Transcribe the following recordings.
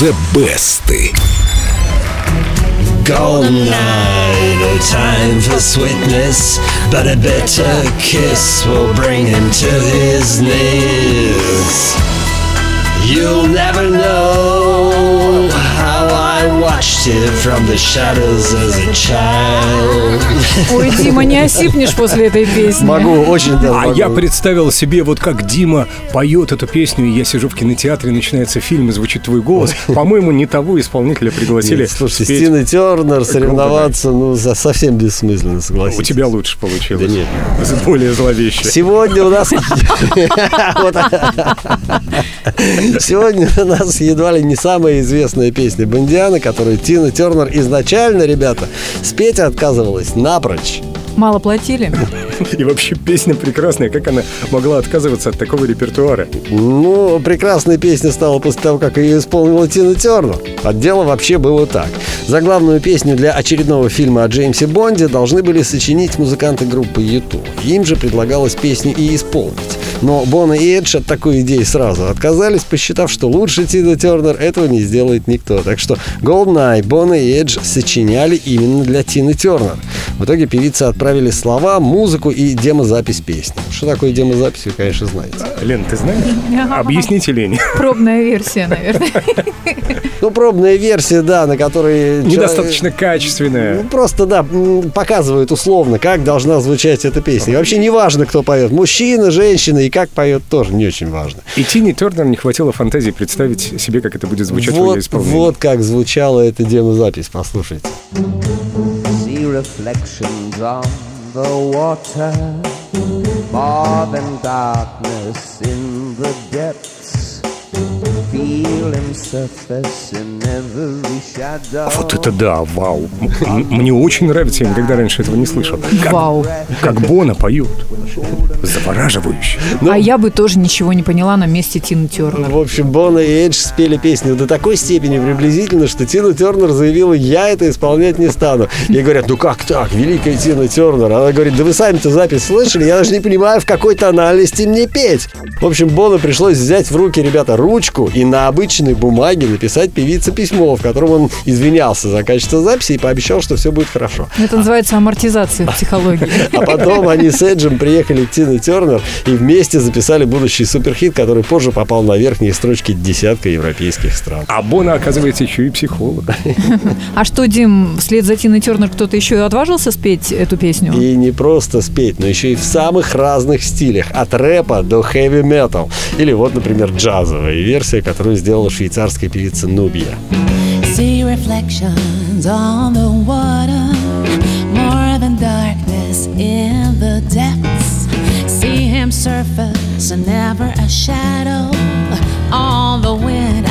The Best. Golden night, no time for sweetness, but a bitter kiss will bring him to his knees. You'll never know watched it from the shadows as a child. Ой, Дима, не осипнешь после этой песни. Могу, очень даже А могу. я представил себе, вот как Дима поет эту песню, и я сижу в кинотеатре, начинается фильм, и звучит твой голос. По-моему, не того исполнителя пригласили. Нет, Слушайте, спеть. Стина Тернер соревноваться, ну, совсем бессмысленно, согласитесь. У тебя лучше получилось. Да нет. Более зловеще. Сегодня у нас... Сегодня у нас едва ли не самая известная песня Бондиана, которую Тина Тернер изначально, ребята, спеть отказывалась напрочь. Мало платили? И вообще песня прекрасная. Как она могла отказываться от такого репертуара? Ну, прекрасная песня стала после того, как ее исполнила Тина Тернер. А дело вообще было так. Заглавную песню для очередного фильма о Джеймсе Бонде должны были сочинить музыканты группы YouTube. Им же предлагалось песню и исполнить. Но Бона и Эдж от такой идеи сразу отказались, посчитав, что лучше Тина Тернер этого не сделает никто. Так что GoldenEye, Бона и Эдж сочиняли именно для Тины Тернер. В итоге певицы отправили слова, музыку и демозапись песни. Что такое демозапись, вы, конечно, знаете. Лен, ты знаешь? Объясните Лене. Пробная версия, наверное. Ну, пробная версия, да, на которой... Недостаточно Ну, качественная. просто, да, м, показывает условно, как должна звучать эта песня. И вообще не важно, кто поет. Мужчина, женщина и как поет тоже не очень важно. И Тине Тернер не хватило фантазии представить себе, как это будет звучать в Вот, ее исполнении. вот как звучала эта демозапись, послушайте. Reflections on the water, more than darkness in the depths. Вот это да, вау. Мне очень нравится, я никогда раньше этого не слышал. Как, Вау. как Бона поют. Завораживающе. Ну, А я бы тоже ничего не поняла на месте Тины Тернер. В общем, Бона и Эдж спели песню до такой степени приблизительно, что Тина Тернер заявила, я это исполнять не стану. Ей говорят, ну как так, великая Тина Тернер? Она говорит, да вы сами-то запись слышали, я даже не понимаю, в какой тональности мне петь. В общем, Бона пришлось взять в руки, ребята, ручку и на обычной бумаге написать певице письмо, в котором он извинялся за качество записи и пообещал, что все будет хорошо. Это называется амортизация в психологии. А потом они с Эджем приехали к Тине Тернер и вместе записали будущий суперхит, который позже попал на верхние строчки десятка европейских стран. А Бона, оказывается, еще и психолог. А что, Дим, вслед за Тиной Тернер кто-то еще и отважился спеть эту песню? И не просто спеть, но еще и в самых разных стилях. От рэпа до хэви метал. Или вот, например, джазовая версия, которую сделала швейцарская певица Нубия. See reflections on the water, more than darkness in the depths. See him surface and never a shadow. On the wind,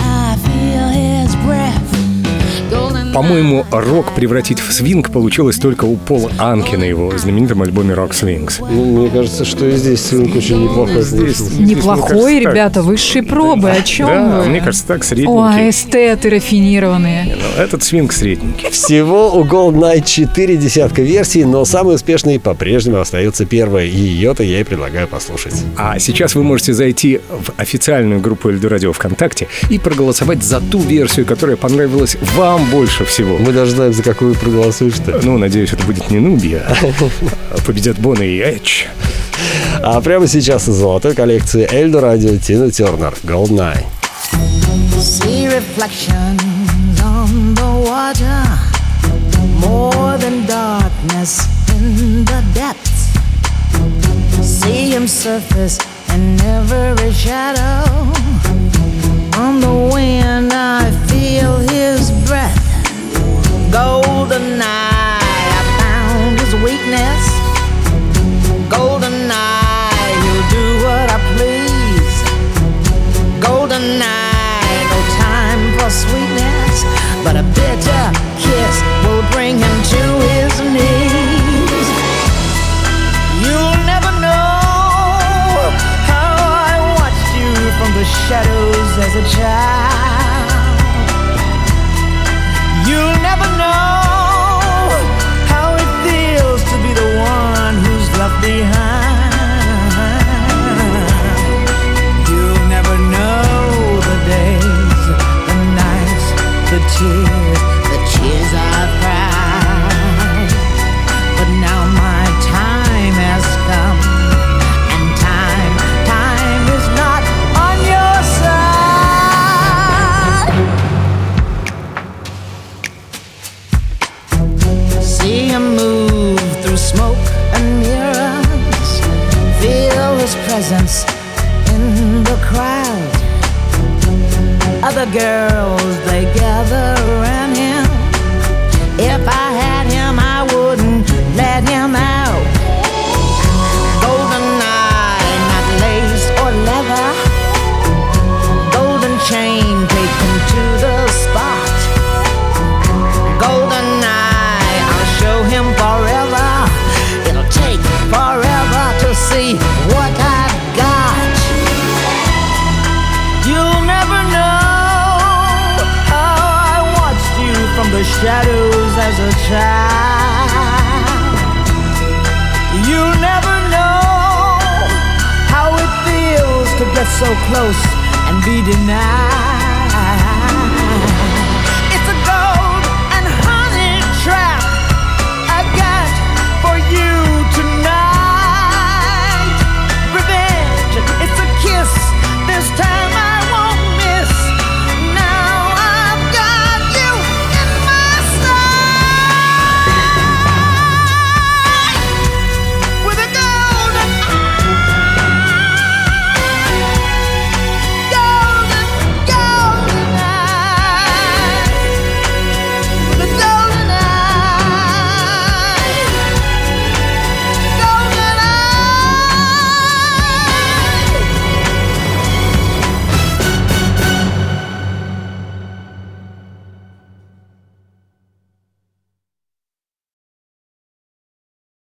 По-моему, рок превратить в свинг получилось только у Пола Анки на его знаменитом альбоме «Рок Свингс». Ну, мне кажется, что и здесь свинг очень неплохой Здесь- здесь, Неплохой, кажется, так. ребята, высшие пробы. О чем Да, вы? мне кажется, так О, средненький. эстеты рафинированные. Но Этот свинг средненький. Всего у Golden Night 4 десятка версий, но самой успешной по-прежнему остается первая, и ее-то я и предлагаю послушать. А сейчас вы можете зайти в официальную группу Эльду Радио ВКонтакте и проголосовать за ту версию, которая понравилась вам больше всего. Мы даже знаем, за какую проголосуешь-то. Ну, надеюсь, это будет не Нубия. а Победят Бона и Эдж. А прямо сейчас из золотой коллекции Эльдо Радио Тина Тернер Golden Eye. See reflections on the water, more than darkness in the depths. See him surface in every shadow. On the wind, I feel his. Golden I found his weakness. He'll do what I please. No time for sweetness, but a bitter kiss will bring him to his knees. You'll never know how I watched you from the shadows as a child. smoke and mirrors. Feel his presence in the crowd. Other girls, they gather around. Shadows as a child. You'll never know how it feels to get so close and be denied.